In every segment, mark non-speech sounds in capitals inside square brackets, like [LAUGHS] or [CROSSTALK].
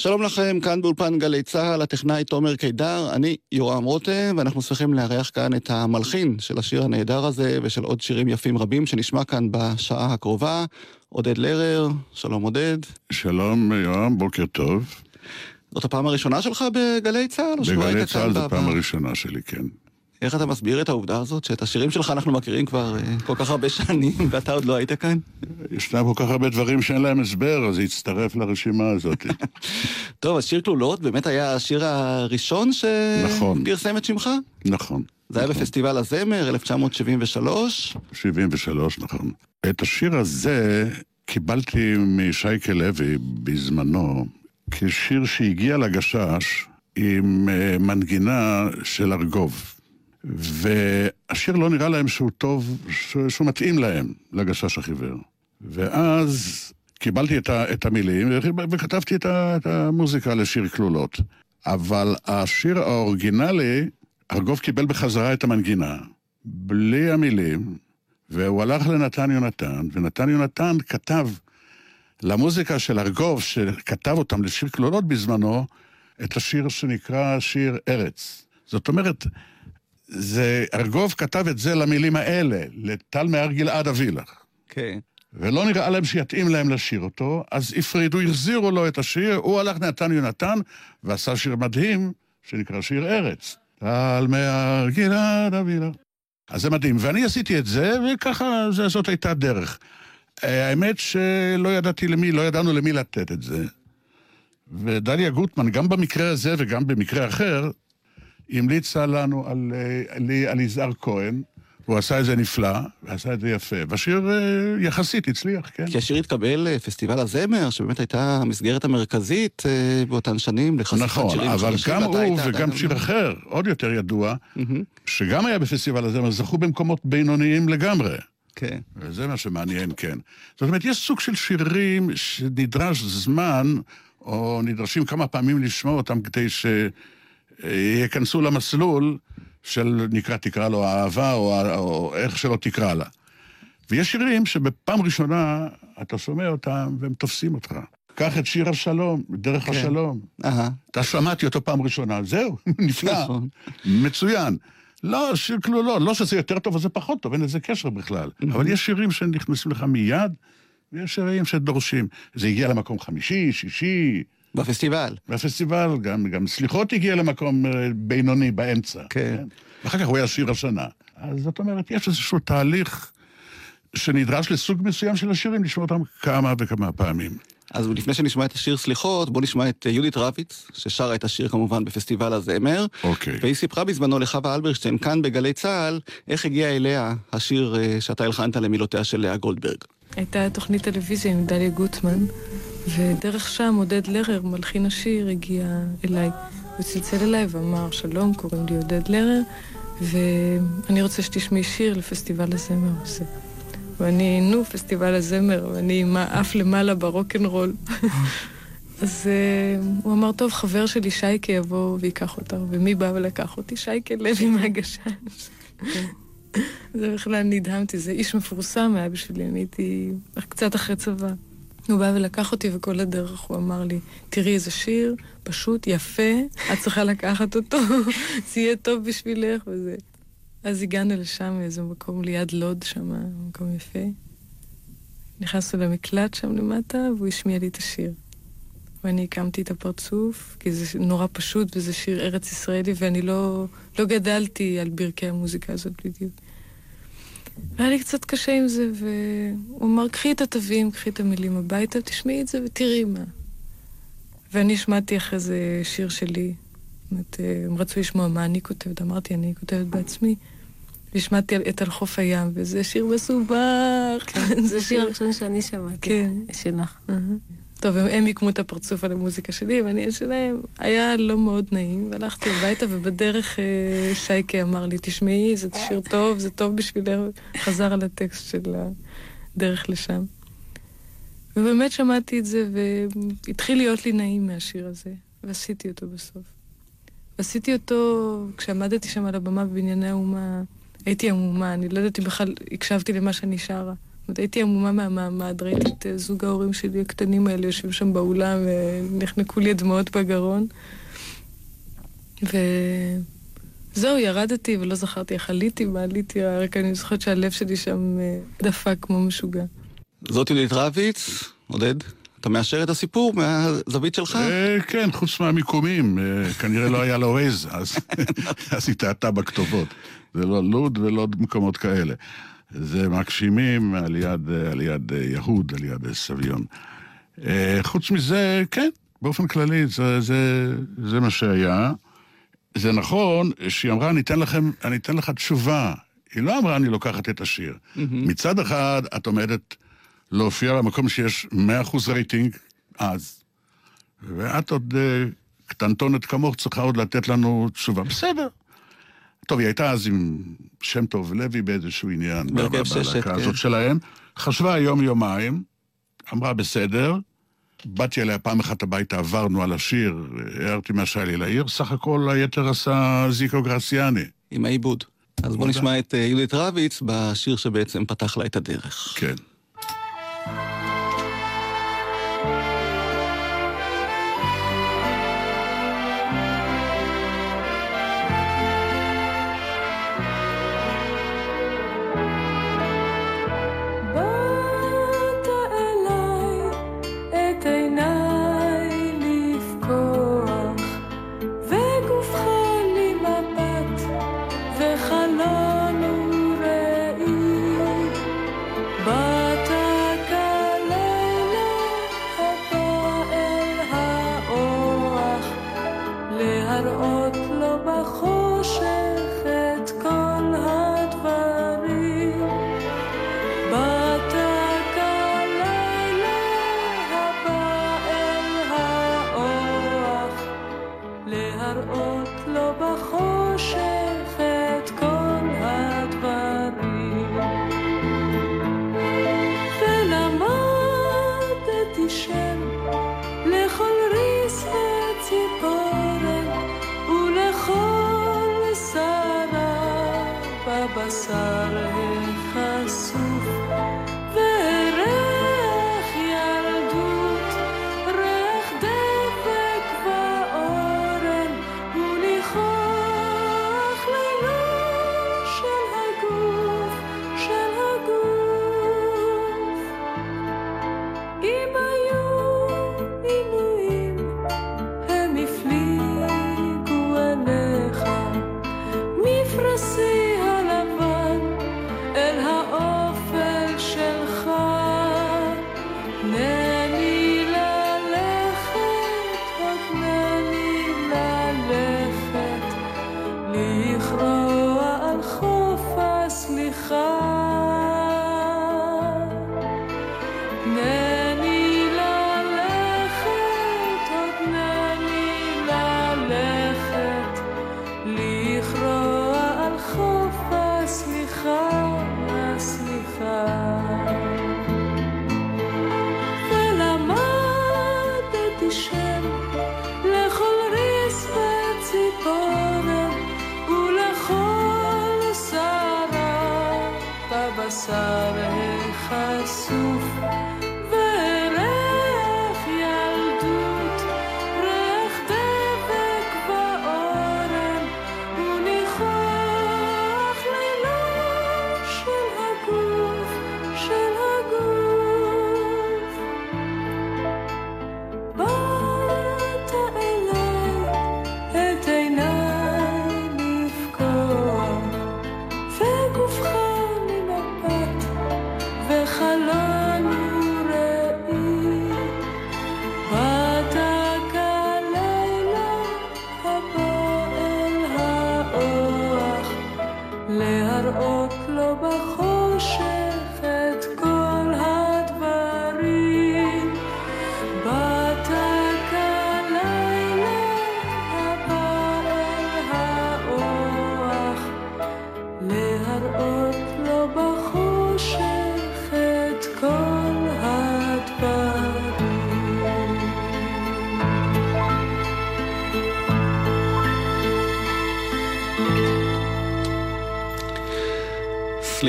שלום לכם, כאן באולפן גלי צה"ל, הטכנאי תומר קידר, אני יורם רותם, ואנחנו שמחים לארח כאן את המלחין של השיר הנהדר הזה, ושל עוד שירים יפים רבים שנשמע כאן בשעה הקרובה, עודד לרר, שלום עודד. שלום יורם, בוקר טוב. זאת הפעם הראשונה שלך בגלי צה"ל? בגלי צה"ל זו? הפעם הראשונה שלי, כן. איך אתה מסביר את העובדה הזאת, שאת השירים שלך אנחנו מכירים כבר אה, כל כך הרבה שנים, [LAUGHS] ואתה עוד לא היית כאן? ישנם כל כך הרבה דברים שאין להם הסבר, אז זה יצטרף לרשימה הזאת. [LAUGHS] טוב, אז שיר כלולות באמת היה השיר הראשון נכון. שפרסם את שמך? נכון. זה היה נכון. בפסטיבל הזמר, 1973. 73, נכון. את השיר הזה קיבלתי משייקה לוי בזמנו, כשיר שהגיע לגשש עם אה, מנגינה של ארגוב. והשיר לא נראה להם שהוא טוב, שהוא מתאים להם, לגשש החיוור. ואז קיבלתי את, ה, את המילים וכתבתי את, ה, את המוזיקה לשיר כלולות. אבל השיר האורגינלי, ארגוב קיבל בחזרה את המנגינה, בלי המילים, והוא הלך לנתן יונתן, ונתן יונתן כתב למוזיקה של ארגוב, שכתב אותם לשיר כלולות בזמנו, את השיר שנקרא שיר ארץ. זאת אומרת, זה, ארגוב כתב את זה למילים האלה, לטל מהר גלעד אביא לך. כן. ולא נראה להם שיתאים להם לשיר אותו, אז הפרידו, החזירו לו את השיר, הוא הלך נתן יונתן, ועשה שיר מדהים, שנקרא שיר ארץ. טל מהר גלעד אביא לך. אז זה מדהים. ואני עשיתי את זה, וככה זה, זאת הייתה דרך. אה, האמת שלא ידעתי למי, לא ידענו למי לתת את זה. ודליה גוטמן, גם במקרה הזה וגם במקרה אחר, המליצה לנו על, אה, על יזהר כהן, הוא עשה את זה נפלא, ועשה את זה יפה. והשיר אה, יחסית הצליח, כן. כי השיר התקבל לפסטיבל הזמר, שבאמת הייתה המסגרת המרכזית אה, באותן שנים, לחשיפת נכון, שירים אבל חדשים, גם הוא וגם שיר אחר, עוד יותר ידוע. שגם היה בפסטיבל הזמר, זכו במקומות בינוניים לגמרי. כן. וזה מה שמעניין, כן. זאת אומרת, יש סוג של שירים שנדרש זמן, או נדרשים כמה פעמים לשמוע אותם כדי שייכנסו למסלול של, נקרא, תקרא לו אהבה, או, או איך שלא תקרא לה. ויש שירים שבפעם ראשונה אתה שומע אותם והם תופסים אותך. קח את שיר השלום, דרך כן. השלום. אהה, אתה שמעתי אותו פעם ראשונה, זהו, [LAUGHS] נפלא, נכון. מצוין. לא, שיר כאילו לא, לא שזה יותר טוב או זה פחות טוב, אין לזה קשר בכלל. אבל יש שירים שנכנסים לך מיד, ויש שירים שדורשים. זה הגיע למקום חמישי, שישי, בפסטיבל. בפסטיבל, גם, גם סליחות הגיע למקום אה, בינוני באמצע. כן. ואחר כך הוא היה שיר השנה. אז זאת אומרת, יש איזשהו תהליך שנדרש לסוג מסוים של השירים, לשמוע אותם כמה וכמה פעמים. אז לפני שנשמע את השיר סליחות, בוא נשמע את אה, יהודית רביץ, ששרה את השיר כמובן בפסטיבל הזמר. אוקיי. והיא סיפרה בזמנו לחווה אלברשטיין, כאן בגלי צה"ל, איך הגיע אליה השיר אה, שאתה הלחנת למילותיה של לאה גולדברג. הייתה תוכנית טלוויזיה עם דליה גוטמן, ודרך שם עודד לרר, מלחין השיר, הגיע אליי. הוא צלצל אליי ואמר, שלום, קוראים לי עודד לרר, ואני רוצה שתשמעי שיר לפסטיבל הזמר הזה. ואני, נו, פסטיבל הזמר, ואני עם האף למעלה ברוקנרול. [LAUGHS] אז uh, הוא אמר, טוב, חבר שלי שייקה יבוא וייקח אותה. ומי בא ולקח אותי? שייקה לוי מהגשש. [LAUGHS] זה בכלל נדהמתי, זה איש מפורסם היה בשבילי, אני הייתי קצת אחרי צבא. הוא בא ולקח אותי וכל הדרך הוא אמר לי, תראי איזה שיר, פשוט, יפה, את צריכה לקחת אותו, זה יהיה טוב בשבילך וזה. אז הגענו לשם, איזה מקום ליד לוד שם, מקום יפה. נכנסנו למקלט שם למטה, והוא השמיע לי את השיר. ואני הקמתי את הפרצוף, כי זה נורא פשוט וזה שיר ארץ ישראלי, ואני לא, לא גדלתי על ברכי המוזיקה הזאת בדיוק. והיה לי קצת קשה עם זה, והוא אמר, קחי את התווים, קחי את המילים הביתה, תשמעי את זה ותראי מה. ואני שמעתי אחרי זה שיר שלי. זאת אומרת, הם רצו לשמוע מה אני כותבת, אמרתי, אני כותבת בעצמי. והשמעתי את על חוף הים, וזה שיר מסובך. זה השיר הראשון שאני שמעתי. כן. שלך. טוב, הם, הם יקמו את הפרצוף על המוזיקה שלי, ואני את שלהם. היה לא מאוד נעים, והלכתי הביתה, ובדרך אה, שייקה אמר לי, תשמעי, זה שיר טוב, זה טוב בשבילך. חזר על הטקסט של הדרך לשם. ובאמת שמעתי את זה, והתחיל להיות לי נעים מהשיר הזה, ועשיתי אותו בסוף. ועשיתי אותו כשעמדתי שם על הבמה בבנייני האומה, הייתי עמומה, אני לא יודעת אם בכלל הקשבתי למה שאני שרה. זאת אומרת, הייתי עמומה מהמעמד, ראיתי את אה, זוג ההורים שלי הקטנים האלה יושבים שם באולם ונחנקו לי הדמעות בגרון. וזהו, ירדתי ולא זכרתי איך עליתי, מה עליתי, רק אני זוכרת שהלב שלי שם אה, דפק כמו משוגע. זאת יהודית רביץ, עודד, אתה מאשר את הסיפור מהזווית שלך? אה, כן, חוץ מהמיקומים, אה, כנראה לא היה לו עז, אז [LAUGHS] אז היא טעתה בכתובות. זה לא לוד ולא מקומות כאלה. זה מגשימים על יד, על יד יהוד, על יד סביון. אה, חוץ מזה, כן, באופן כללי, זה, זה, זה מה שהיה. זה נכון שהיא אמרה, אני אתן לכם, אני אתן לך תשובה. היא לא אמרה, אני לוקחת את השיר. מצד אחד, את עומדת להופיע במקום שיש 100% רייטינג, אז. ואת עוד אה, קטנטונת כמוך צריכה עוד לתת לנו תשובה. בסדר. טוב, היא הייתה אז עם שם טוב לוי באיזשהו עניין. בהרכב ששת, בלהקה כן. הזאת שלהם. חשבה יום-יומיים, אמרה בסדר, באתי אליה פעם אחת הביתה, עברנו על השיר, הערתי מה שהיה לי לעיר, סך הכל היתר עשה זיקו גרציאני. עם העיבוד. אז בוא נשמע את אה, יהודית רביץ בשיר שבעצם פתח לה את הדרך. כן.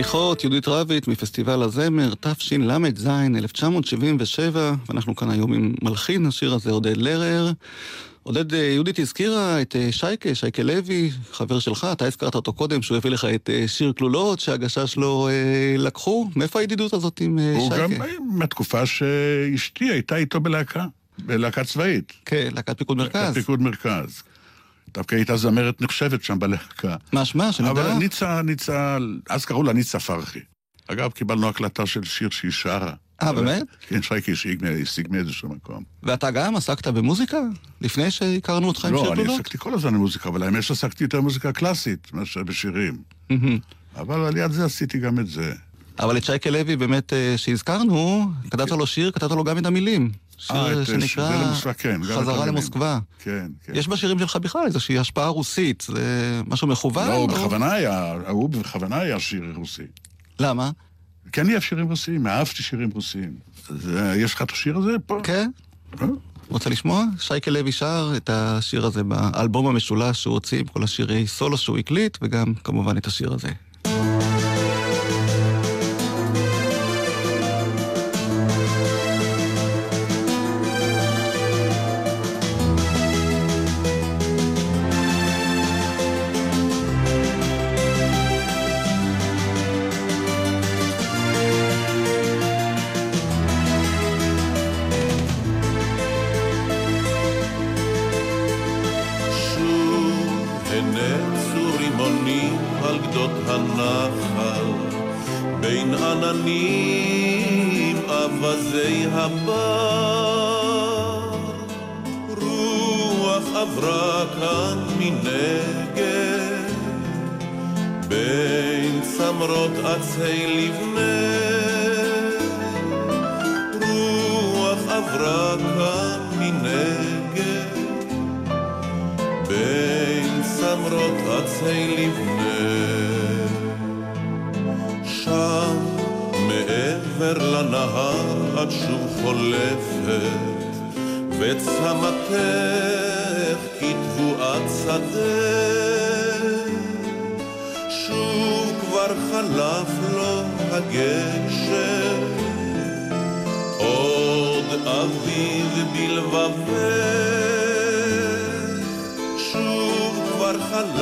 סליחות, יהודית רביץ מפסטיבל הזמר, תשל"ז, 1977, ואנחנו כאן היום עם מלחין השיר הזה, עודד לרר. עודד, אה, יהודית הזכירה את אה, שייקה, שייקה לוי, חבר שלך, אתה הזכרת אותו קודם, שהוא הביא לך את אה, שיר כלולות, שהגשש שלו אה, לקחו. מאיפה הידידות הזאת עם הוא שייקה? גם מהתקופה שאשתי הייתה איתו בלהקה, בלהקה צבאית. כן, להקת פיקוד מרכז. פיקוד מרכז. דווקא הייתה זמרת נחשבת שם בלהקה. מה שמה, שנדע? אבל ניצה, ניצה, אז קראו לה ניצה פרחי. אגב, קיבלנו הקלטה של שיר שהיא שרה. אה, באמת? כן, שייקי השיג מאיזשהו מקום. ואתה גם עסקת במוזיקה? לפני שהכרנו אותך עם שיר לא, אני? עסקתי כל הזמן במוזיקה, אבל האמת שעסקתי יותר במוזיקה קלאסית מאשר בשירים. אבל על יד זה עשיתי גם את זה. אבל את שייקה לוי באמת, אה, שהזכרנו, כתבת לו שיר, כתבת לו גם את המילים. שיר אה, את, שנקרא למוסקבה, כן, חזרה. למוסקבה. כן, כן. יש בשירים שלך בכלל איזושהי השפעה רוסית, זה משהו מכוון? לא, או- בכוונה היה, הוא בכוונה היה שיר רוסי. למה? כן, אני אוהב שירים רוסיים, אהבתי שירים רוסיים. זה- יש לך את השיר הזה פה? כן? אה? רוצה לשמוע? שייקה לוי שר את השיר הזה באלבום המשולש שהוא הוציא עם כל השירי סולו שהוא הקליט, וגם כמובן את השיר הזה.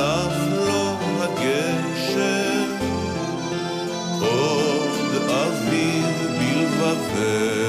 חלף לו הגשר, עוד אביב בלבבך.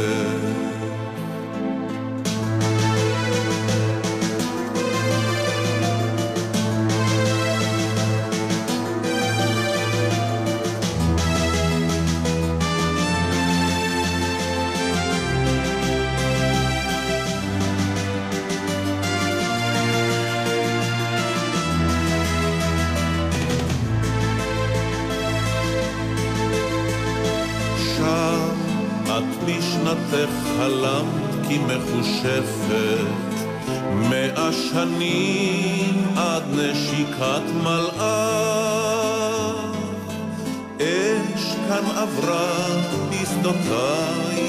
מחושפת מאה שנים עד נשיקת מלאך אש כאן עברה בשדותייך.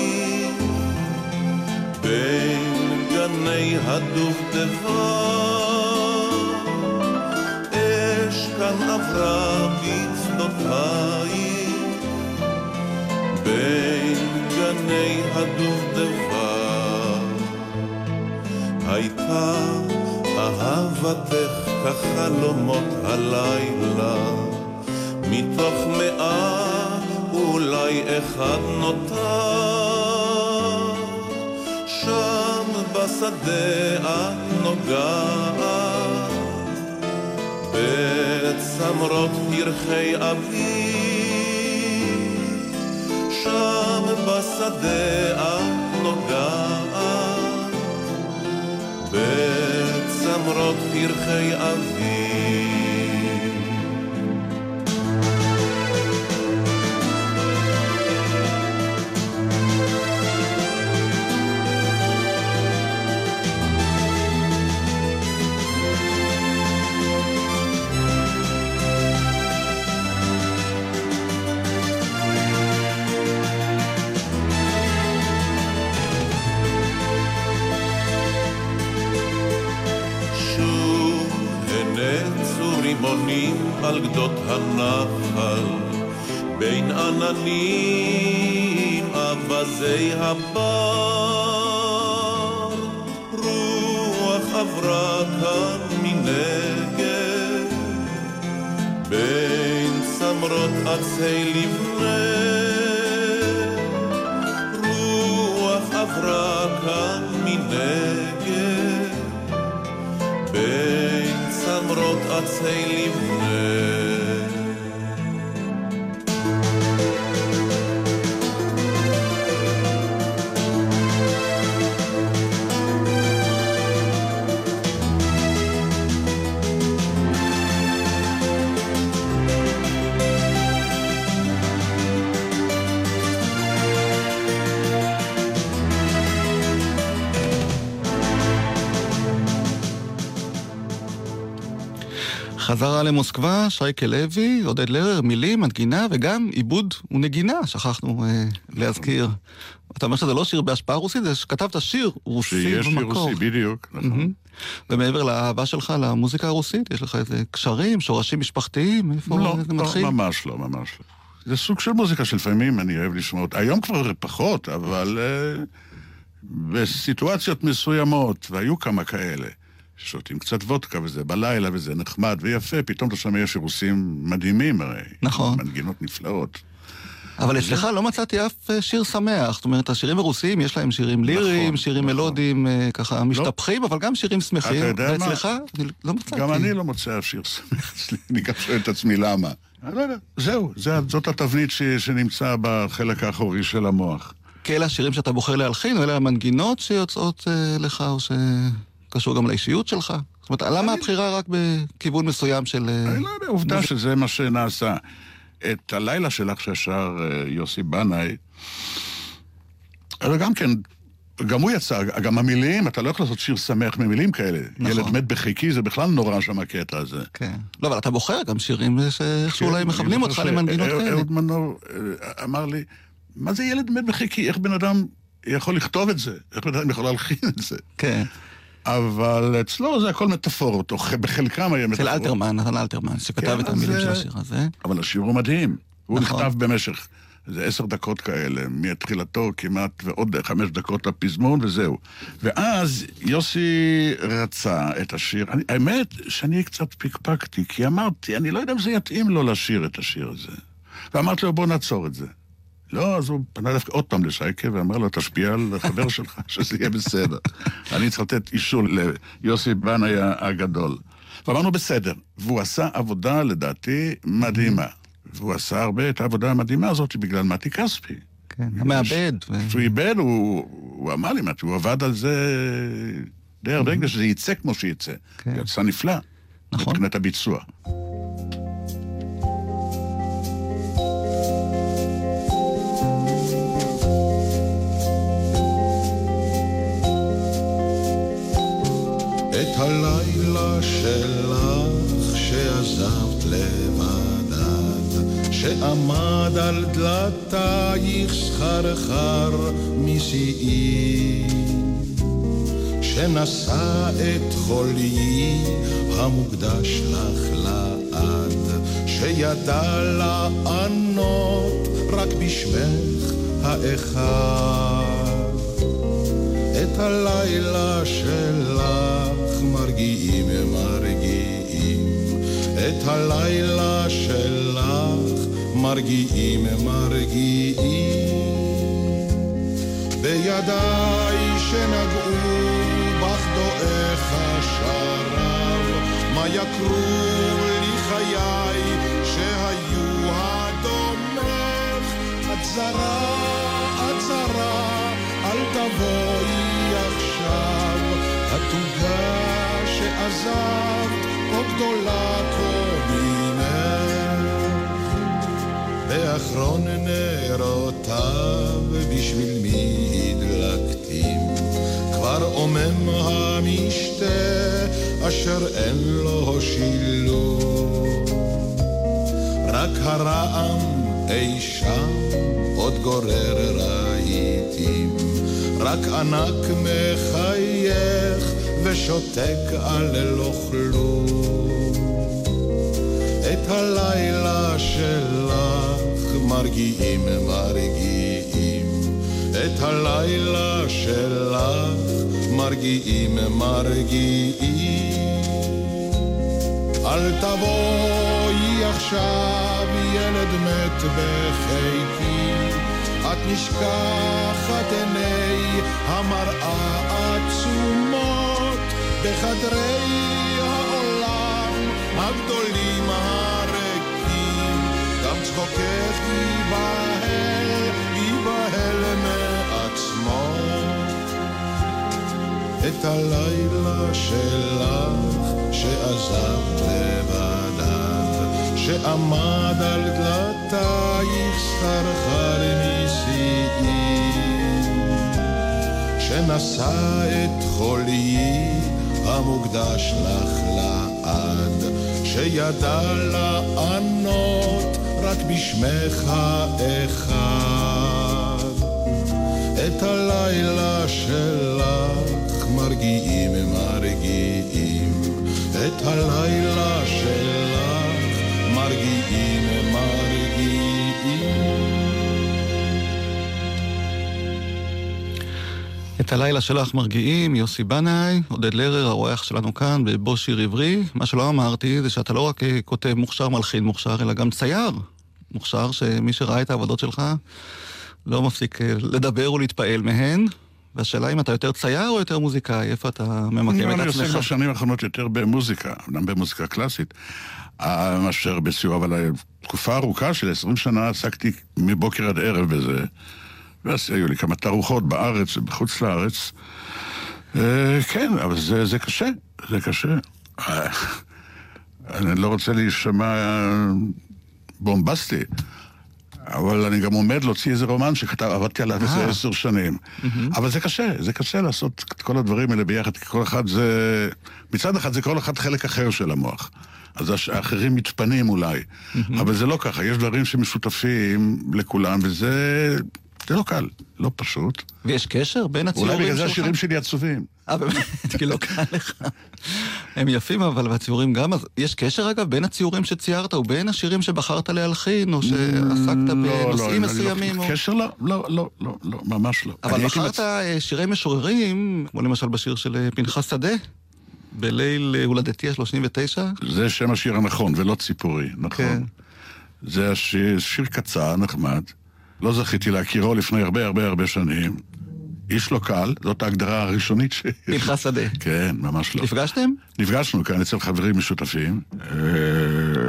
בין גני הדובדבן אש כאן עברה בשדותייך. בין גני הדובדבן אהבתך כחלומות הלילה. מתוך מאה אולי אחד נותר. שם בשדה את נוגעת. בצמרות פרחי אביב שם בשדה את בצמרות פרחי אביב חזרה למוסקבה, שייקה לוי, עודד לרר, מילים, מנגינה וגם עיבוד ונגינה, שכחנו אה, להזכיר. אתה אומר שזה לא שיר בהשפעה רוסית, זה שכתבת שיר רוסי שיש לי במקור. רוסי, בדיוק, נכון. ומעבר לאהבה שלך למוזיקה הרוסית, יש לך איזה קשרים, שורשים משפחתיים? איפה לא, זה לא, מתחיל? ממש לא, ממש לא. זה סוג של מוזיקה שלפעמים אני אוהב לשמוע אותה. היום כבר פחות, אבל uh, בסיטואציות מסוימות, והיו כמה כאלה, שותים קצת וודקה וזה בלילה וזה נחמד ויפה, פתאום אתה שומע שירוסים מדהימים הרי. נכון. מנגינות נפלאות. אבל אצלך לא מצאתי אף אה, שיר שמח. זאת אומרת, השירים הרוסיים, יש להם שירים ליריים, נכון, שירים נכון. מלודיים, אה, ככה משתפכים, אבל גם שירים שמחים. אתה יודע מה? ואצלך, אני לא מצאתי. גם אני לא מוצא אף שיר שמח [LAUGHS] אצלי, אני גם שואל את עצמי למה. אני לא יודע, זהו, זה- זאת התבנית ש- שנמצא בחלק האחורי של המוח. כי אלה השירים שאתה בוחר להלחין, או אלה המנגינות שיוצאות אה, לך, או שקשור גם לאישיות שלך? זאת אומרת, למה הבחירה רק בכיוון מסוים של... אה, אני לא יודע, עובדה שזה מה שנעשה. את הלילה שלך ששר אה, יוסי בנאי, אבל גם כן, גם הוא יצא, גם המילים, אתה לא יכול לעשות שיר שמח ממילים כאלה. נכון. ילד מת בחיקי, זה בכלל נורא שם הקטע הזה. כן. לא, אבל אתה בוחר גם שירים שאיכשהו אולי כן, מכוונים אותך למנגינות כאלה. אהוד מנור אה, אמר לי, מה זה ילד מת בחיקי? איך בן אדם יכול לכתוב את זה? איך בן אדם יכול להלחין את זה? כן. אבל אצלו זה הכל מטאפורות, או בחלקם היה אצל מטאפורות. אלתרמן, נתן אלתרמן, שכתב כן, את המילים של זה- השיר הזה. אבל השיר הוא מדהים. הוא נכון. נכתב במשך איזה עשר דקות כאלה, מתחילתו כמעט, ועוד חמש דקות לפזמון, וזהו. ואז יוסי רצה את השיר. אני, האמת שאני קצת פקפקתי, כי אמרתי, אני לא יודע אם זה יתאים לו לשיר את השיר הזה. ואמרתי לו, בוא נעצור את זה. לא, אז הוא פנה דווקא עוד פעם לשייקה ואמר לו, תשפיע על חבר [LAUGHS] שלך, שזה יהיה בסדר. [LAUGHS] אני צריך לתת אישור ליוסי בנאי הגדול. ואמרנו, בסדר. והוא עשה עבודה, לדעתי, מדהימה. והוא עשה הרבה את העבודה המדהימה הזאת בגלל מתי כספי. כן, המעבד. כשהוא איבד, הוא, אמר לי, מתי, הוא עבד על זה די הרבה שזה יצא כמו שיצא. כן. יצא נפלא. נכון. מבחינת הביצוע. שלך שעזבת לבדד, שעמד על דלתייך סחרחר משיאי, שנשא את חוליי המוקדש לך לעד, שידע לענות רק בשמך האחד. את הלילה שלך את הלילה שלך מרגיעים מרגיעים. בידיי שנגעו בך דועך השרב מה יקרו לי חיי שהיו הדומך? את זרה, את זרה, אל תבואי עכשיו. התוגה שעזבת כה גדולה ממך באחרון נרותיו בשביל מי הדלקתים? כבר עומם המשתה אשר אין לו שילוב רק הרעם אי שם עוד גורר רהיטים. רק ענק מחייך ושותק על לא כלום את הלילה שלך מרגיעים מרגיעים. את הלילה שלך מרגיעים מרגיעים. אל תבואי עכשיו ילד מת בחיקי את נשכחת עיני המראה בחדרי העולם הגדולים הריקים גם צחוקך ייבהל, ייבהל מעצמו את הלילה שלך שעזבת לבדד, שעמד על דלתייך סחרחר משיאים, שנשא את חוליי המוקדש לך לעד, שידע לענות רק בשמך האחד. את הלילה שלך מרגיעים מרגיעים את הלילה שלך מרגיעים מרגיעים את הלילה שלך מרגיעים, יוסי בנאי, עודד לרר, האורח שלנו כאן בבו שיר עברי. מה שלא אמרתי זה שאתה לא רק אה, כותב מוכשר מלחין מוכשר, אלא גם צייר מוכשר, שמי שראה את העבודות שלך לא מפסיק אה, לדבר ולהתפעל מהן. והשאלה אם אתה יותר צייר או יותר מוזיקאי, איפה אתה ממקם את אני עוסק עצמך? בשנים האחרונות יותר במוזיקה, אומנם במוזיקה קלאסית, אה, מאשר בסיוע, אבל תקופה ארוכה של 20 שנה עסקתי מבוקר עד ערב בזה. ואז היו לי כמה תערוכות בארץ ובחוץ לארץ. אה, כן, אבל זה, זה קשה, זה קשה. אה, אני לא רוצה להישמע אה, בומבסטי, אבל אני גם עומד להוציא איזה רומן שכתב, עבדתי עליו איזה עשר שנים. אבל זה קשה, זה קשה לעשות את כל הדברים האלה ביחד, כי כל אחד זה... מצד אחד זה כל אחד חלק אחר של המוח. אז האחרים מתפנים אולי. אבל זה לא ככה, יש דברים שמשותפים לכולם, וזה... זה לא קל, לא פשוט. ויש קשר בין הציורים אולי שלך? בגלל זה השירים שלי עצובים. אה, באמת? [LAUGHS] כי לא קל לך. הם יפים, אבל והציורים גם. יש קשר, אגב, בין הציורים שציירת ובין השירים שבחרת להלחין, או שעסקת לא, לא, בנושאים לא- מסוימים? קשר לא, לא, לא, לא, ממש לא. אבל בחרת אה, שירי משוררים, כמו למשל בשיר של אה, פנחס שדה, בליל אה, הולדתי ה-39. זה שם השיר הנכון, ולא ציפורי, נכון. כן. זה השיר, שיר קצר, נחמד. לא זכיתי להכירו לפני הרבה הרבה הרבה שנים. איש לא קל, זאת ההגדרה הראשונית שיש. פנחס שדה. כן, ממש לא. נפגשתם? נפגשנו כאן אצל חברים משותפים.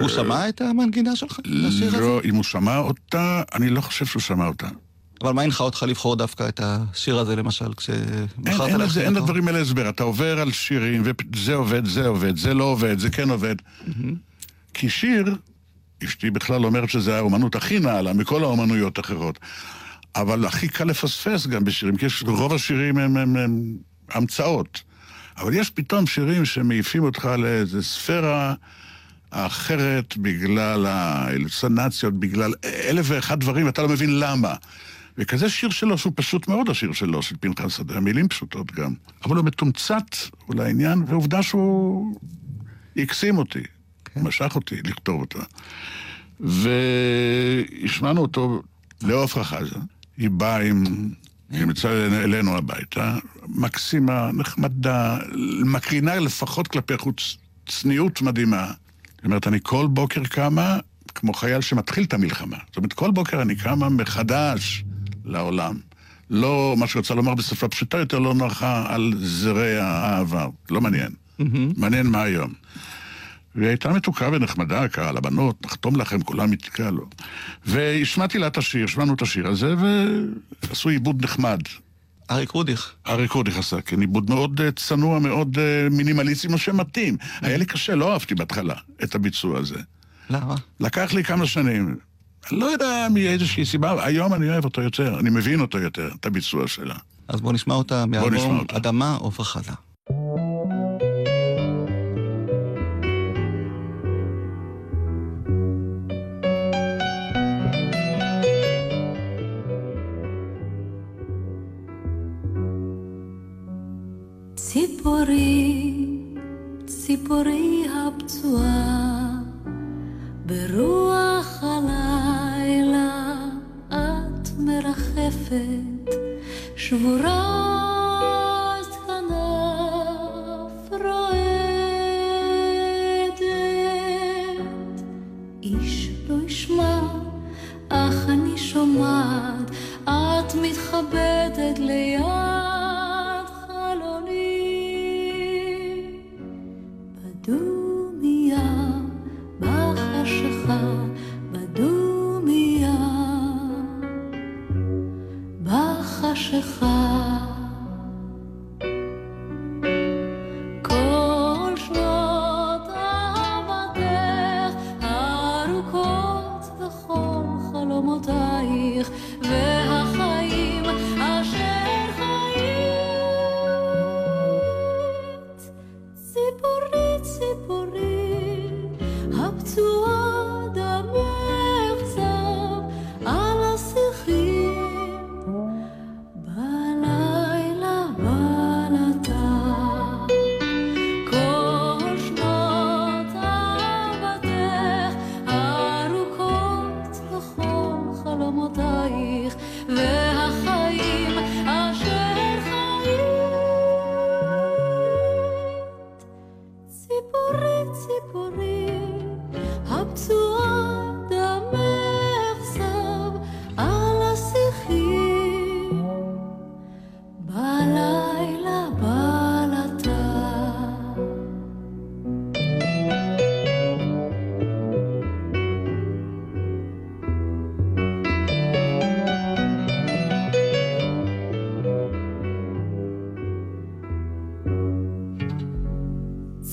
הוא שמע את המנגינה שלך? לא, אם הוא שמע אותה, אני לא חושב שהוא שמע אותה. אבל מה הנחה אותך לבחור דווקא את השיר הזה, למשל, כשבחרת לזה, להלחין אין אותו? לדברים האלה הסבר. אתה עובר על שירים, וזה עובד, זה עובד, זה לא עובד, זה כן עובד. כי שיר, אשתי בכלל אומרת שזה האומנות הכי נעלה מכל האומנויות האחרות. אבל הכי קל לפספס גם בשירים, כי יש, רוב השירים הם, הם, הם המצאות. אבל יש פתאום שירים שמעיפים אותך לאיזה ספירה אחרת בגלל האלוצנציות, בגלל אלף ואחד דברים, ואתה לא מבין למה. וכזה שיר שלו, שהוא פשוט מאוד השיר שלו, של פנחס שדה, המילים פשוטות גם. אבל הוא מתומצת הוא לעניין, ועובדה שהוא הקסים אותי, משך אותי לכתוב אותה. והשמענו אותו לעופרה חזה, היא באה עם... היא מצאה אלינו הביתה, מקסימה, נחמדה, מקרינה לפחות כלפי חוץ צניעות מדהימה. זאת אומרת, אני כל בוקר קמה כמו חייל שמתחיל את המלחמה. זאת אומרת, כל בוקר אני קמה מחדש לעולם. לא, מה שרצה לומר בשפה פשוטה יותר, לא נחה על זרי העבר. לא מעניין. מעניין מה היום. והיא הייתה מתוקה ונחמדה, קראה לבנות, נחתום לכם, כולם התקעה לו. והשמעתי לה את השיר, שמענו את השיר הזה, ועשו עיבוד נחמד. אריק רודיך. אריק רודיך עשה, כן, עיבוד מאוד אה, צנוע, מאוד אה, מינימליסטי, מה שמתאים. היה לי קשה, לא אהבתי בהתחלה את הביצוע הזה. למה? לקח לי כמה שנים. אני לא יודע מאיזושהי סיבה, היום אני אוהב אותו יותר, אני מבין אותו יותר, את הביצוע שלה. אז בוא נשמע אותה מאלבום. אדמה עופרה חזה. ציפורי, ציפורי הפצועה, ברוח הלילה את מרחפת, שבורת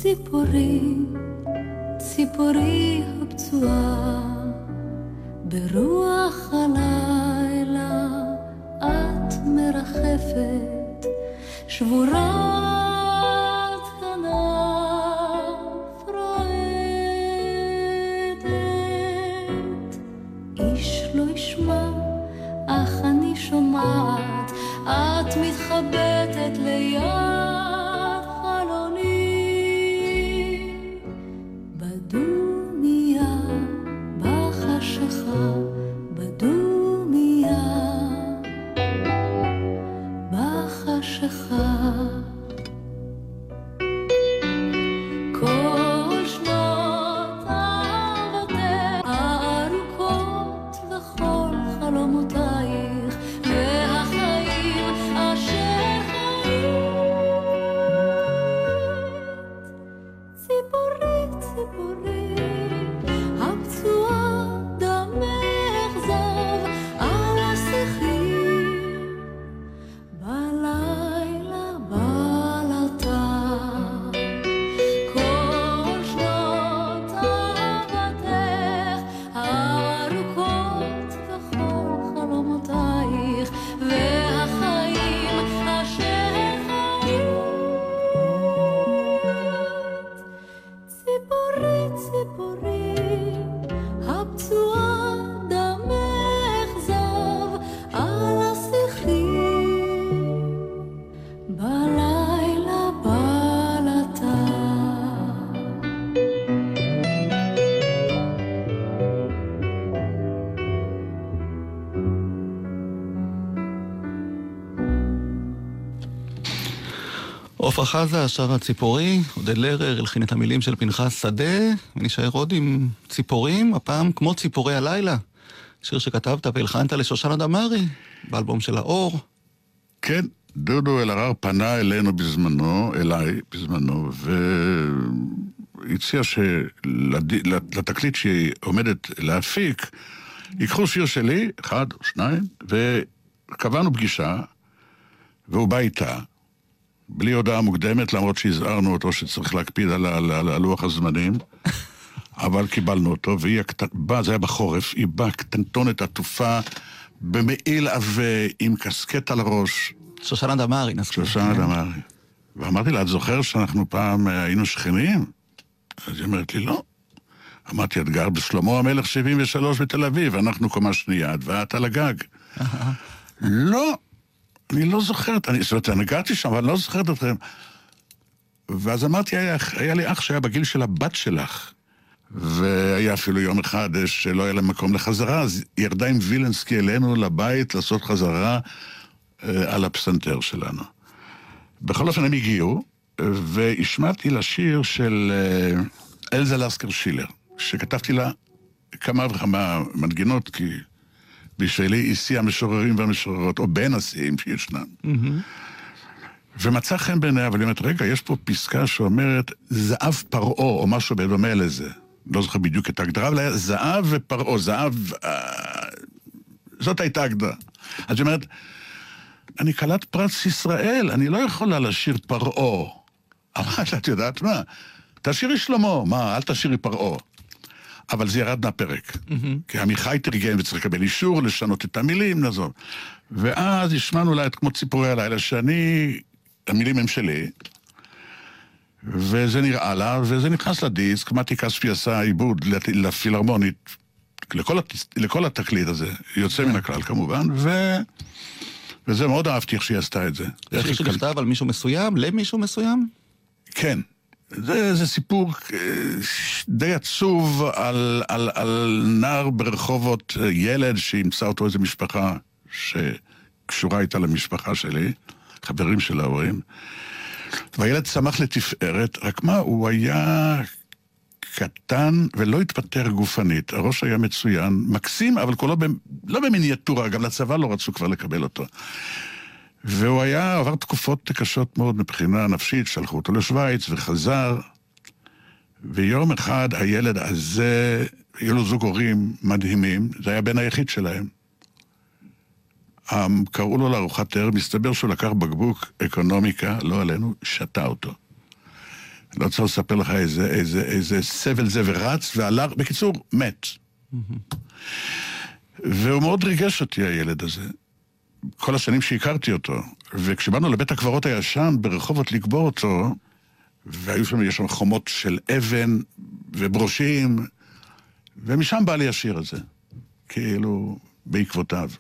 ציפורי, ציפורי הפצועה, ברוח הלילה את מרחפת, שבורת עפרה חזה, שר הציפורי, עודד לרר הלחין את המילים של פנחס שדה, ונשאר עוד עם ציפורים, הפעם כמו ציפורי הלילה. שיר שכתבת והלחנת לשושנה דמארי, באלבום של האור. כן, דודו אלהרר פנה אלינו בזמנו, אליי בזמנו, והציע שלתקליט שהיא עומדת להפיק, ייקחו שיר שלי, אחד או שניים, וקבענו פגישה, והוא בא איתה, בלי הודעה מוקדמת, למרות שהזהרנו אותו שצריך להקפיד על, ה- על, ה- על לוח הזמנים. [LAUGHS] אבל קיבלנו אותו, והיא הקט... באה, זה היה בחורף, היא באה קטנטונת עטופה במעיל עבה, עם קסקט על הראש, שושנה דמארי, נזכיר. שלושה כן. דמרי. ואמרתי לה, את זוכרת שאנחנו פעם אה, היינו שכנים? אז היא אומרת לי, לא. אמרתי, את גר בשלמה המלך 73 בתל אביב, אנחנו קומה שנייה, ואת על הגג. לא, אני לא זוכרת, אני, זאת אומרת, אני גרתי שם, אבל אני לא זוכרת אתכם. ואז אמרתי, היה, היה לי אח שהיה בגיל של הבת שלך. והיה אפילו יום אחד אה, שלא היה להם מקום לחזרה, אז היא ירדה עם וילנסקי אלינו לבית לעשות חזרה אה, על הפסנתר שלנו. בכל אופן הם הגיעו, והשמעתי לשיר של אה, אלזה לסקר שילר, שכתבתי לה כמה וכמה מנגינות, כי בשבילי היא שיא המשוררים והמשוררות, או בין השיאים שישנם. ומצא חן בעיניה, אבל היא אומרת, רגע, יש פה פסקה שאומרת זהב פרעה, או משהו בדומה לזה. לא זוכר בדיוק את ההגדרה, אבל היה זהב ופרעה, זהב... אה, זאת הייתה הגדרה. אז היא אומרת, אני כלת פרס ישראל, אני לא יכולה לשיר פרעה. [LAUGHS] אמרת לה, את יודעת מה? תשאירי שלמה, מה, אל תשאירי פרעה. אבל זה ירד מהפרק. כי עמיחי תרגם וצריך לקבל אישור לשנות את המילים, נעזוב. ואז השמענו לה את כמו ציפורי הלילה, שאני, המילים הם שלי, וזה נראה לה, וזה נכנס לדיסק, מתי כספי עשה עיבוד לפ- לפילהרמונית, לכל, הת... לכל התקליט הזה, יוצא מן הכלל כמובן, ו... וזה מאוד אהבתי איך שהיא עשתה את זה. זה שיר שנכתב על מישהו מסוים, למישהו מסוים? כן. זה, זה סיפור אה, די עצוב על, על, על נער ברחובות, אה, ילד שימצא אותו איזו משפחה שקשורה הייתה למשפחה שלי, חברים של ההורים. והילד צמח לתפארת, רק מה, הוא היה קטן ולא התפטר גופנית. הראש היה מצוין, מקסים, אבל כולו לא במיניאטורה, גם לצבא לא רצו כבר לקבל אותו. והוא היה, עבר תקופות קשות מאוד מבחינה נפשית, שלחו אותו לשוויץ וחזר. ויום אחד הילד הזה, היו לו זוג הורים מדהימים, זה היה הבן היחיד שלהם. אמ, קראו לו לארוחת ערב, מסתבר שהוא לקח בקבוק אקונומיקה, לא עלינו, שתה אותו. לא צריך לספר לך איזה, איזה, איזה סבל זה ורץ, ועלה, בקיצור, מת. והוא מאוד ריגש אותי, הילד הזה. כל השנים שהכרתי אותו. וכשבאנו לבית הקברות הישן ברחובות לקבור אותו, והיו שם, יש שם חומות של אבן וברושים, ומשם בא לי השיר הזה. כאילו, בעקבותיו.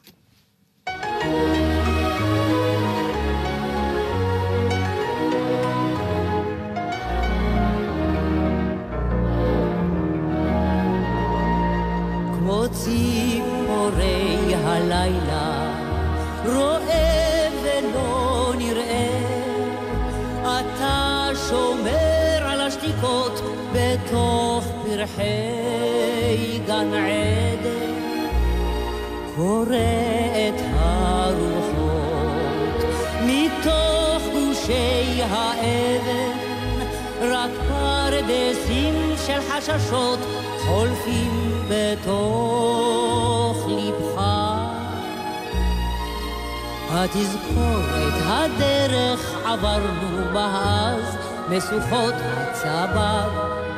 כמו ציפורי הלילה, רואה ולא נראה. אתה שומר על השתיקות בתוך פרחי גן עדן, קורא את הרוחות מתוך גושי האבן, רק פרדסים של חששות חולפים בתוך התזכורת הדרך עברנו בה אז, משוכות הצבר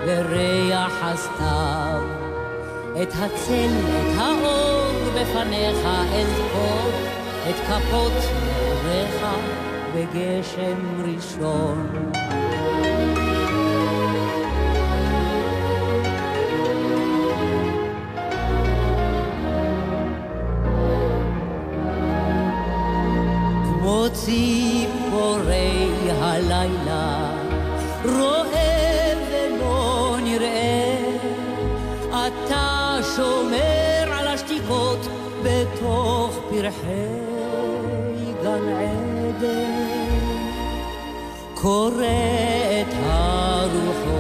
וריח הסתיו. את הצל, את האור בפניך אזכור, את כפות נעוריך בגשם ראשון. ציפורי הלילה, רואה ולא נראה. אתה שומר על השתיקות בתוך פרחי גן עדן, קורא את הרוחות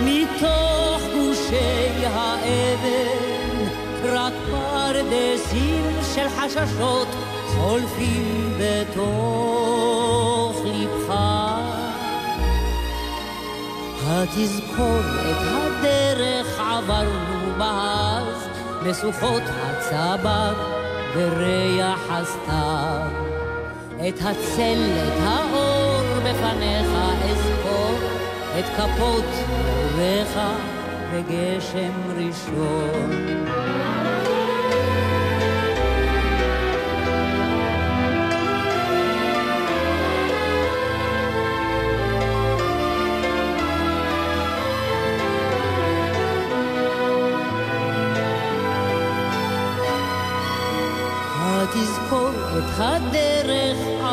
מתוך גושי האבן, רק פרדסים של חששות חולפים בתוך ליבך. התזכור את הדרך עברנו בה אז, משוכות הצבר וריח הסתיו. את הצל, את האור בפניך אזכור, את כפות נעוריך בגשם ראשון.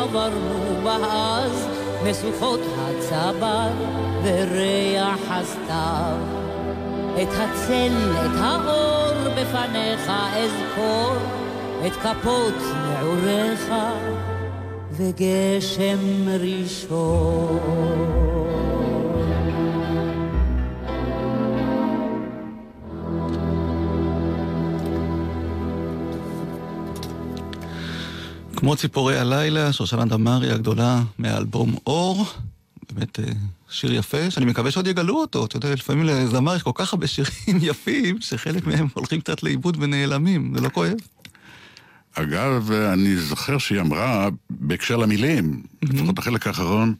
עברנו בה אז, משוכות הצבר וריח הסתיו. את הצל, את האור בפניך אזכור, את כפות נעוריך וגשם ראשון. כמו ציפורי הלילה, שושנה דמארי הגדולה מאלבום אור. באמת אה, שיר יפה, שאני מקווה שעוד יגלו אותו. אתה יודע, לפעמים לזמר יש כל כך הרבה שירים [LAUGHS] יפים, שחלק מהם הולכים קצת לאיבוד ונעלמים. זה לא כואב? אגב, אני זוכר שהיא אמרה, בהקשר למילים, לפחות החלק האחרון,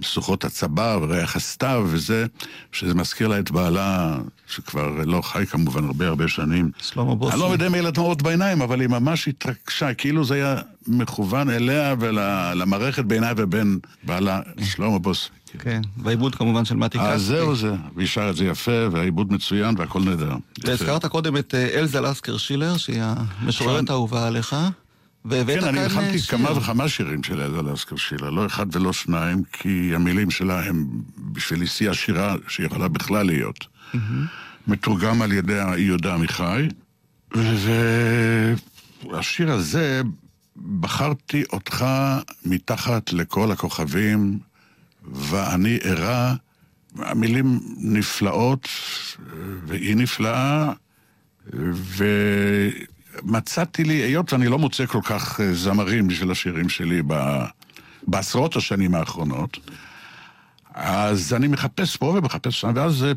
משוכות הצבר וריח הסתיו וזה, שזה מזכיר לה את בעלה, שכבר לא חי כמובן הרבה הרבה שנים. שלמה בוסי. אני לא יודע אם לה דמעות בעיניים, אבל היא ממש התרגשה, כאילו זה היה מכוון אליה ולמערכת בינה ובין בעלה, שלמה בוסי. כן, והעיבוד כמובן של מתי כספי. אז זהו זה, והיא שרה את זה יפה, והעיבוד מצוין והכל נהדר. והזכרת קודם את אה, אלזה לסקר שילר, שהיא המשוררת האהובה עליך. והבאת כן, אני אה, הלחמתי שיר. כמה וכמה שירים של אלזה לסקר שילה, לא אחד ולא שניים, כי המילים שלה הם בשבילי שיא השירה שיכולה בכלל להיות. מתורגם על ידי יהודה עמיחי, והשיר הזה, בחרתי אותך מתחת לכל הכוכבים, ואני ערה, המילים נפלאות, והיא נפלאה, ומצאתי לי, היות ואני לא מוצא כל כך אה, זמרים בשביל השירים שלי ב... בעשרות השנים האחרונות, אז אני מחפש פה ומחפש שם, ואז אה,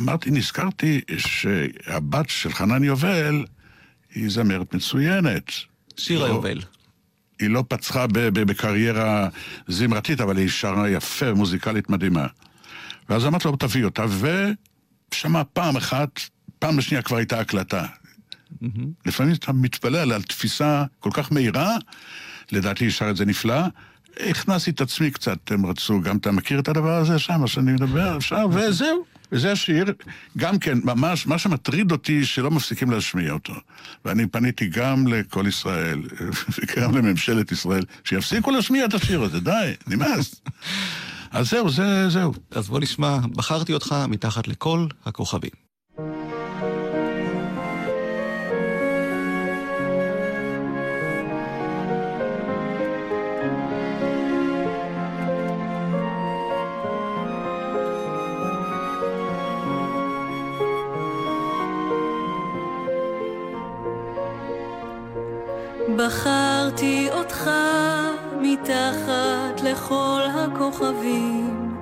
אמרתי, נזכרתי שהבת של חנן יובל היא זמרת מצוינת. שיר לא- היובל. היא לא פצחה בקריירה זמרתית, אבל היא שרה יפה, מוזיקלית מדהימה. ואז אמרתי לו, תביא אותה, ושמע פעם אחת, פעם שנייה כבר הייתה הקלטה. לפעמים אתה מתפלא על תפיסה כל כך מהירה, לדעתי שרה את זה נפלא. הכנסתי את עצמי קצת, הם רצו, גם אתה מכיר את הדבר הזה שם, מה שאני מדבר, אפשר, וזהו. וזה השיר, גם כן, ממש, מה שמטריד אותי, שלא מפסיקים להשמיע אותו. ואני פניתי גם לכל ישראל, [LAUGHS] וגם לממשלת ישראל, שיפסיקו להשמיע את השיר הזה, די, נמאס. אז זהו, זה, זהו. אז בוא נשמע, בחרתי אותך מתחת לכל הכוכבים. בחרתי אותך מתחת לכל הכוכבים,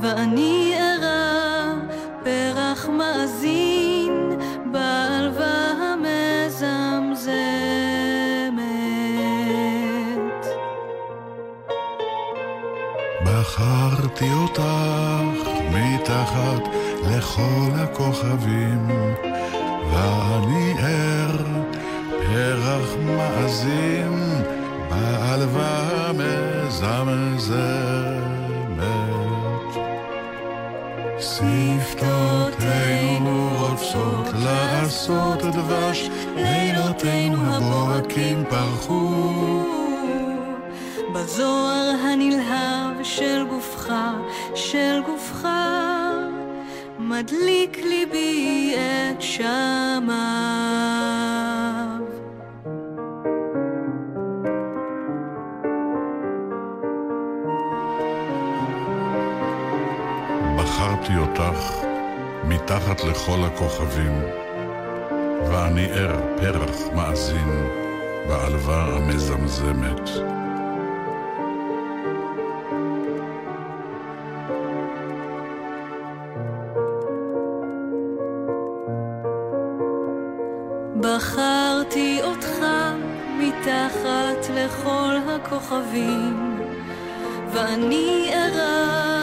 ואני ערה פרח מאזין בעלווה המזמזמת. בחרתי אותך מתחת לכל הכוכבים, ואני ער, פרח מאזין, בעלווה מזמזמת. שפתותינו רוצות לעשות דבש, לילותינו הבוהקים פרחו. בזוהר הנלהב של גופך, של גופך, מדליק לכל הכוכבים, ואני ער פרח מאזין בעלווה המזמזמת. בחרתי אותך מתחת לכל הכוכבים, ואני ערה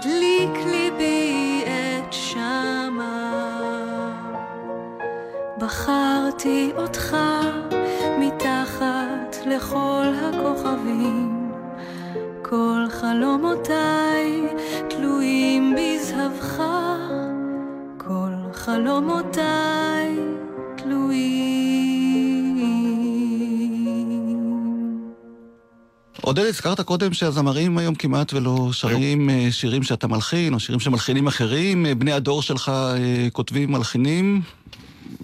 מדליק ליבי את שמיו. בחרתי אותך מתחת לכל הכוכבים, כל חלומותיי תלויים בזהבך, כל חלומותיי עודד, הזכרת קודם שהזמרים היום כמעט ולא שרים אה, שירים שאתה מלחין, או שירים שמלחינים אחרים, אה, בני הדור שלך אה, כותבים, מלחינים,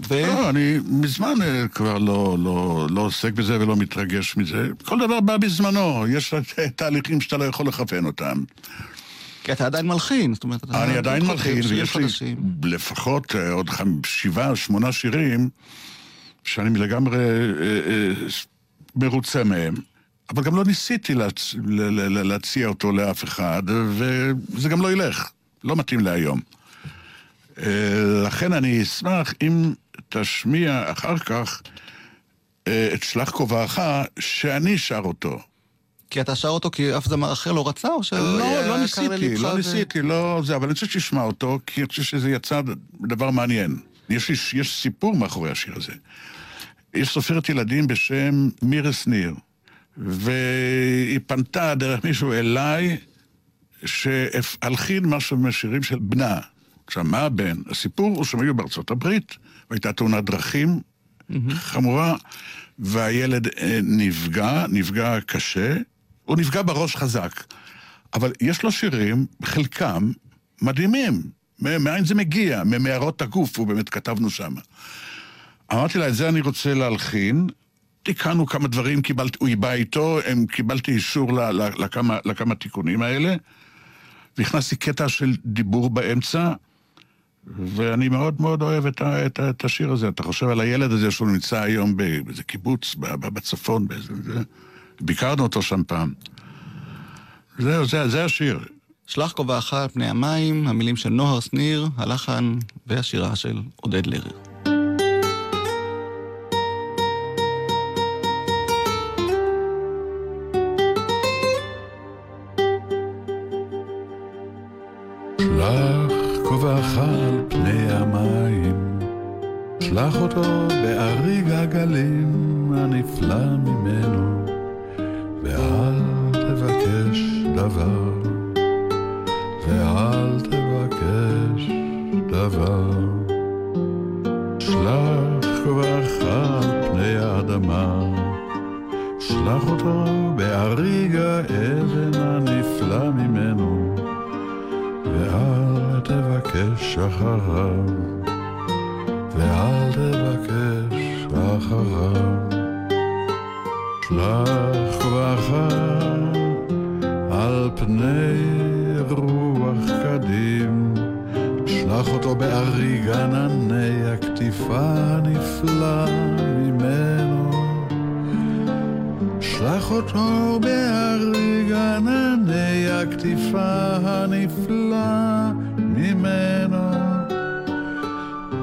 ו... לא, אני מזמן כבר לא, לא, לא עוסק בזה ולא מתרגש מזה. כל דבר בא בזמנו, יש [LAUGHS] תהליכים שאתה לא יכול לכוון אותם. כי אתה עדיין מלחין, זאת אומרת... אתה אני עדיין מלחין, ויש לי חדשים. לפחות עוד שבעה, שמונה שירים שאני לגמרי מרוצה מהם. אבל גם לא ניסיתי להצ... להציע אותו לאף אחד, וזה גם לא ילך, לא מתאים להיום. אה, לכן אני אשמח אם תשמיע אחר כך אה, את שלח כובעך, שאני שר אותו. כי אתה שר אותו כי אף זמר אחר לא רצה, או ש... לא, לא ניסיתי, לא ניסיתי, לא זה, אבל אני רוצה שתשמע אותו, כי אני חושב שזה יצא דבר מעניין. יש, יש סיפור מאחורי השיר הזה. יש סופרת ילדים בשם מירס ניר, והיא פנתה דרך מישהו אליי, שהלחין משהו מהשירים של בנה. עכשיו, מה הבן? הסיפור הוא שהם היו בארצות הברית, והייתה תאונת דרכים חמורה, והילד אה, נפגע, נפגע קשה, הוא נפגע בראש חזק. אבל יש לו שירים, חלקם מדהימים. מאין זה מגיע? ממערות הגוף, הוא באמת כתבנו שם. אמרתי לה, את זה אני רוצה להלחין. תיקנו כמה דברים, קיבלתי, הוא בא איתו, הם, קיבלתי אישור ל, ל, לכמה, לכמה תיקונים האלה. והכנסתי קטע של דיבור באמצע, ואני מאוד מאוד אוהב את, ה, את, את השיר הזה. אתה חושב על הילד הזה שהוא נמצא היום באיזה קיבוץ, בצפון, באיזה... זה, ביקרנו אותו שם פעם. זהו, זה, זה השיר. שלח כובעך על פני המים, המילים של נוהר שניר, הלחן והשירה של עודד לרר. כובעך על פני המים, שלח אותו באריג הגלים הנפלא ממנו, ואל תבקש דבר, ואל תבקש דבר. שלח כובעך על פני האדמה, שלח אותו באריג האבן הנפלא ממנו, ואל תבקש אחריו, ואל תבקש אחריו. שלח כובעך על פני רוח קדים, שלח אותו באריג ענני הקטיפה הנפלא ממנו. שלח אותו באריג ענני הקטיפה הנפלא ממנו.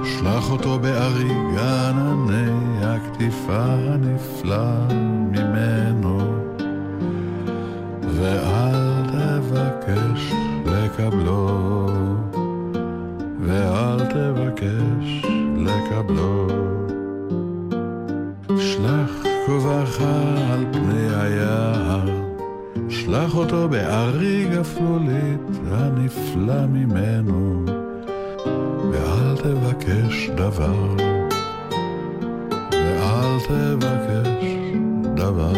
שלח אותו באריג ענני הקטיפה הנפלא ממנו. ואל תבקש לקבלו, ואל תבקש לקבלו. שלח כובעך על פני היער, שלח אותו באריג אפלולית הנפלא ממנו, ואל תבקש דבר, ואל תבקש דבר.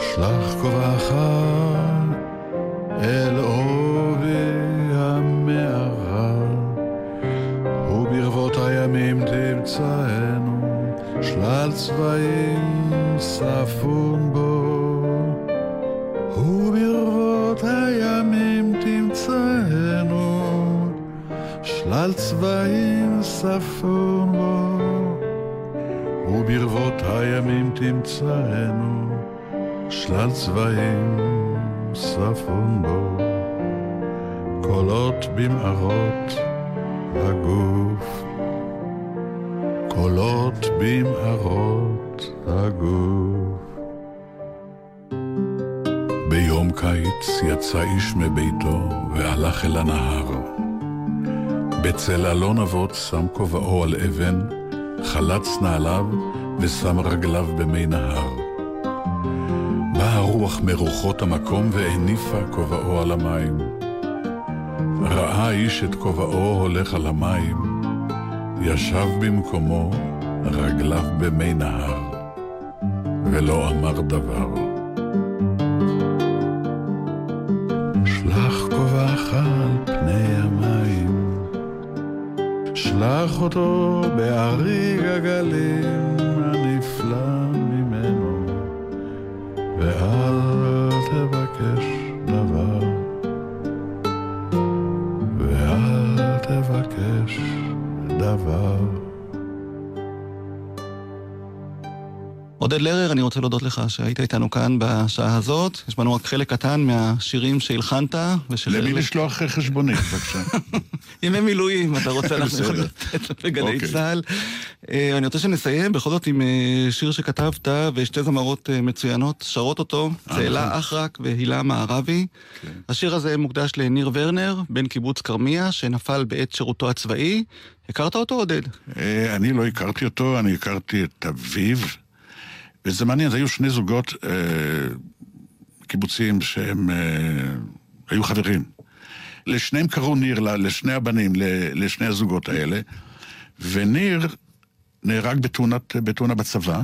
שלח כובעך תמצאנו, שלל צבעים ספון בו. קולות במערות הגוף, קולות במערות הגוף. ביום קיץ יצא איש מביתו והלך אל הנהר. בצל אלון אבות שם כובעו על אבן, חלץ נעליו ושם רגליו במי נהר. באה הרוח מרוחות המקום והניפה כובעו על המים. ראה האיש את כובעו הולך על המים, ישב במקומו, רגליו במי נהר, ולא אמר דבר. שלח כובעך על פני המים, שלח אותו באריג הגלים עודד לרר, אני רוצה להודות לך שהיית איתנו כאן בשעה הזאת. יש בנו רק חלק קטן מהשירים שהלחנת. ושל... למי לשלוח חשבונית, בבקשה. [LAUGHS] ימי מילואים, אתה רוצה, אנחנו. יכולים לתת בגלי אוקיי. צה"ל. אה, אני רוצה שנסיים בכל זאת עם אה, שיר שכתבת ושתי זמרות אה, מצוינות שרות אותו, צאלה אחרק והילה מערבי. השיר הזה מוקדש לניר ורנר, בן קיבוץ כרמיה, שנפל בעת שירותו הצבאי. הכרת אותו, עודד? אני לא הכרתי אותו, אני הכרתי את אביו, וזה מעניין, היו שני זוגות אה, קיבוצים שהם אה, היו חברים. לשניהם קראו ניר, לשני הבנים, לשני הזוגות האלה, וניר נהרג בתאונת, בתאונה בצבא,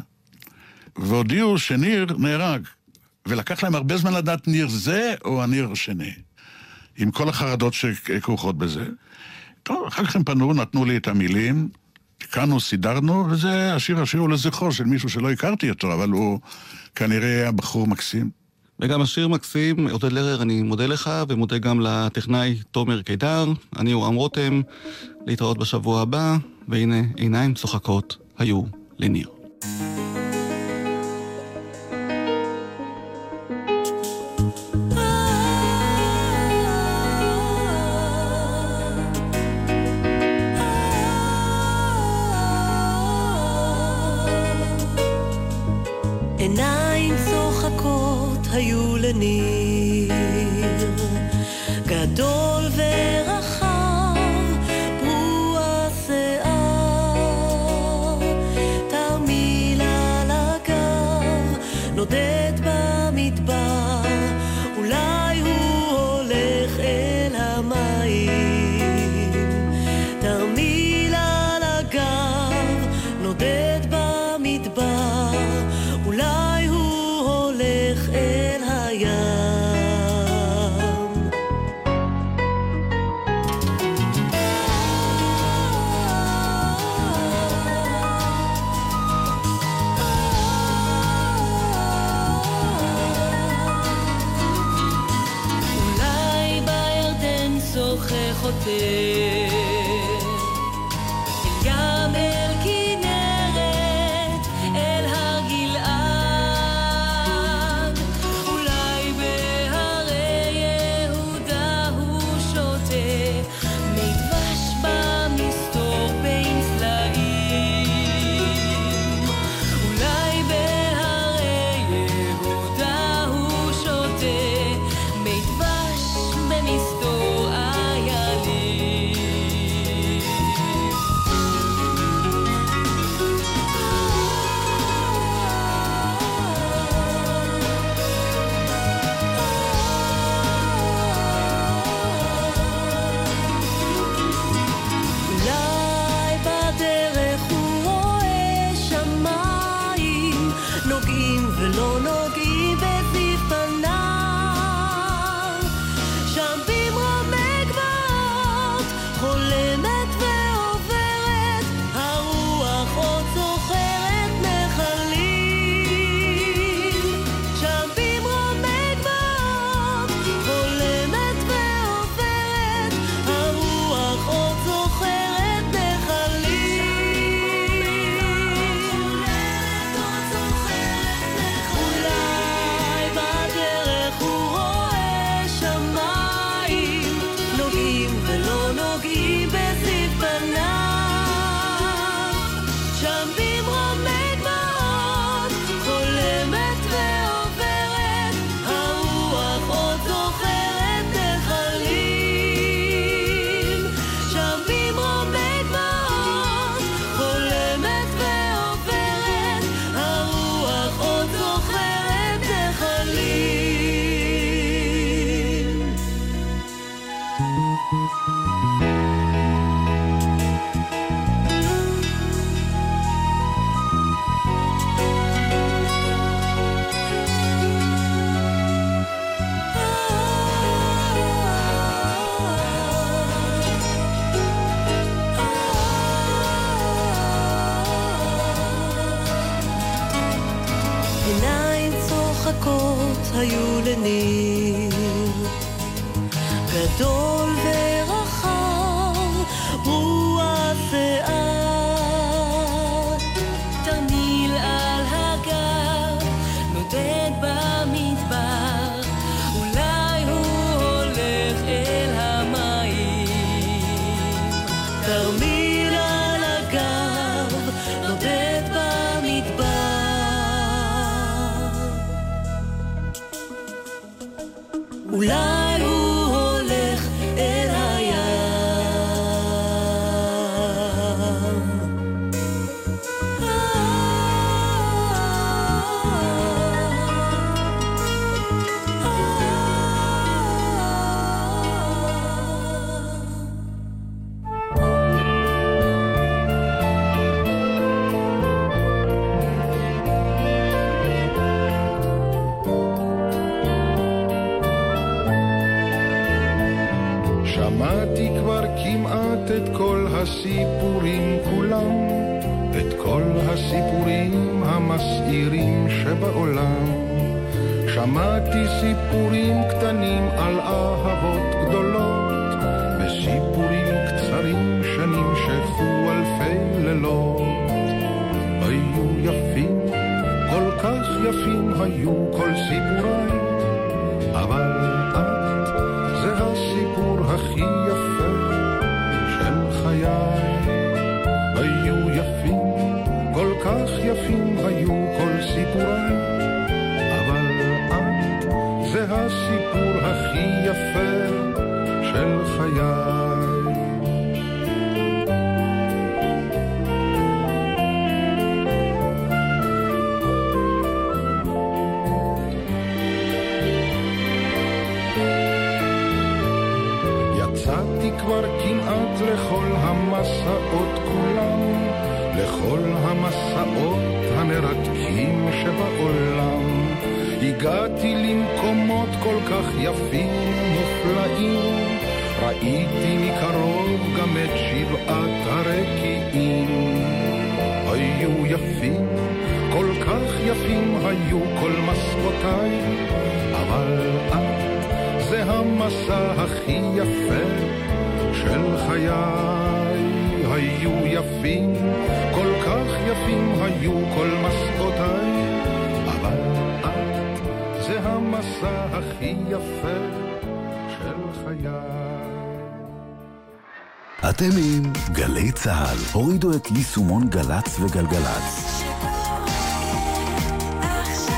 והודיעו שניר נהרג, ולקח להם הרבה זמן לדעת ניר זה או הניר השני, עם כל החרדות שכרוכות בזה. טוב, אחר כך הם פנו, נתנו לי את המילים, תיקנו, סידרנו, וזה, השיר השיר הוא לזכרו של מישהו שלא הכרתי אותו, אבל הוא כנראה היה בחור מקסים. וגם השיר מקסים, עודד לרר, אני מודה לך, ומודה גם לטכנאי תומר קידר. אני אורם רותם, להתראות בשבוע הבא, והנה עיניים צוחקות היו לניר. היו לניר, הערים שבעולם. שמעתי סיפורים קטנים על אהבות גדולות, וסיפורים קצרים שנמשכו אלפי לילות. היו יפים, כל כך יפים היו כל סיפורי, אבל את, זה הסיפור הכי יפה של חיי. יפים היו כל סיפוריי, אבל את זה הסיפור הכי יפה של חיי. המרתקים שבעולם. הגעתי למקומות כל כך יפים ומופלאים, ראיתי מקרוב גם את שבעת הרקיעים. היו יפים, כל כך יפים היו כל מסעותיי, אבל את זה המסע הכי יפה של חיי. היו יפים, כל כך יפים היו כל מסעותיי, אבל את זה המסע הכי יפה של חיי. אתם עם גלי צה"ל, הורידו את יישומון גל"צ וגלגלצ.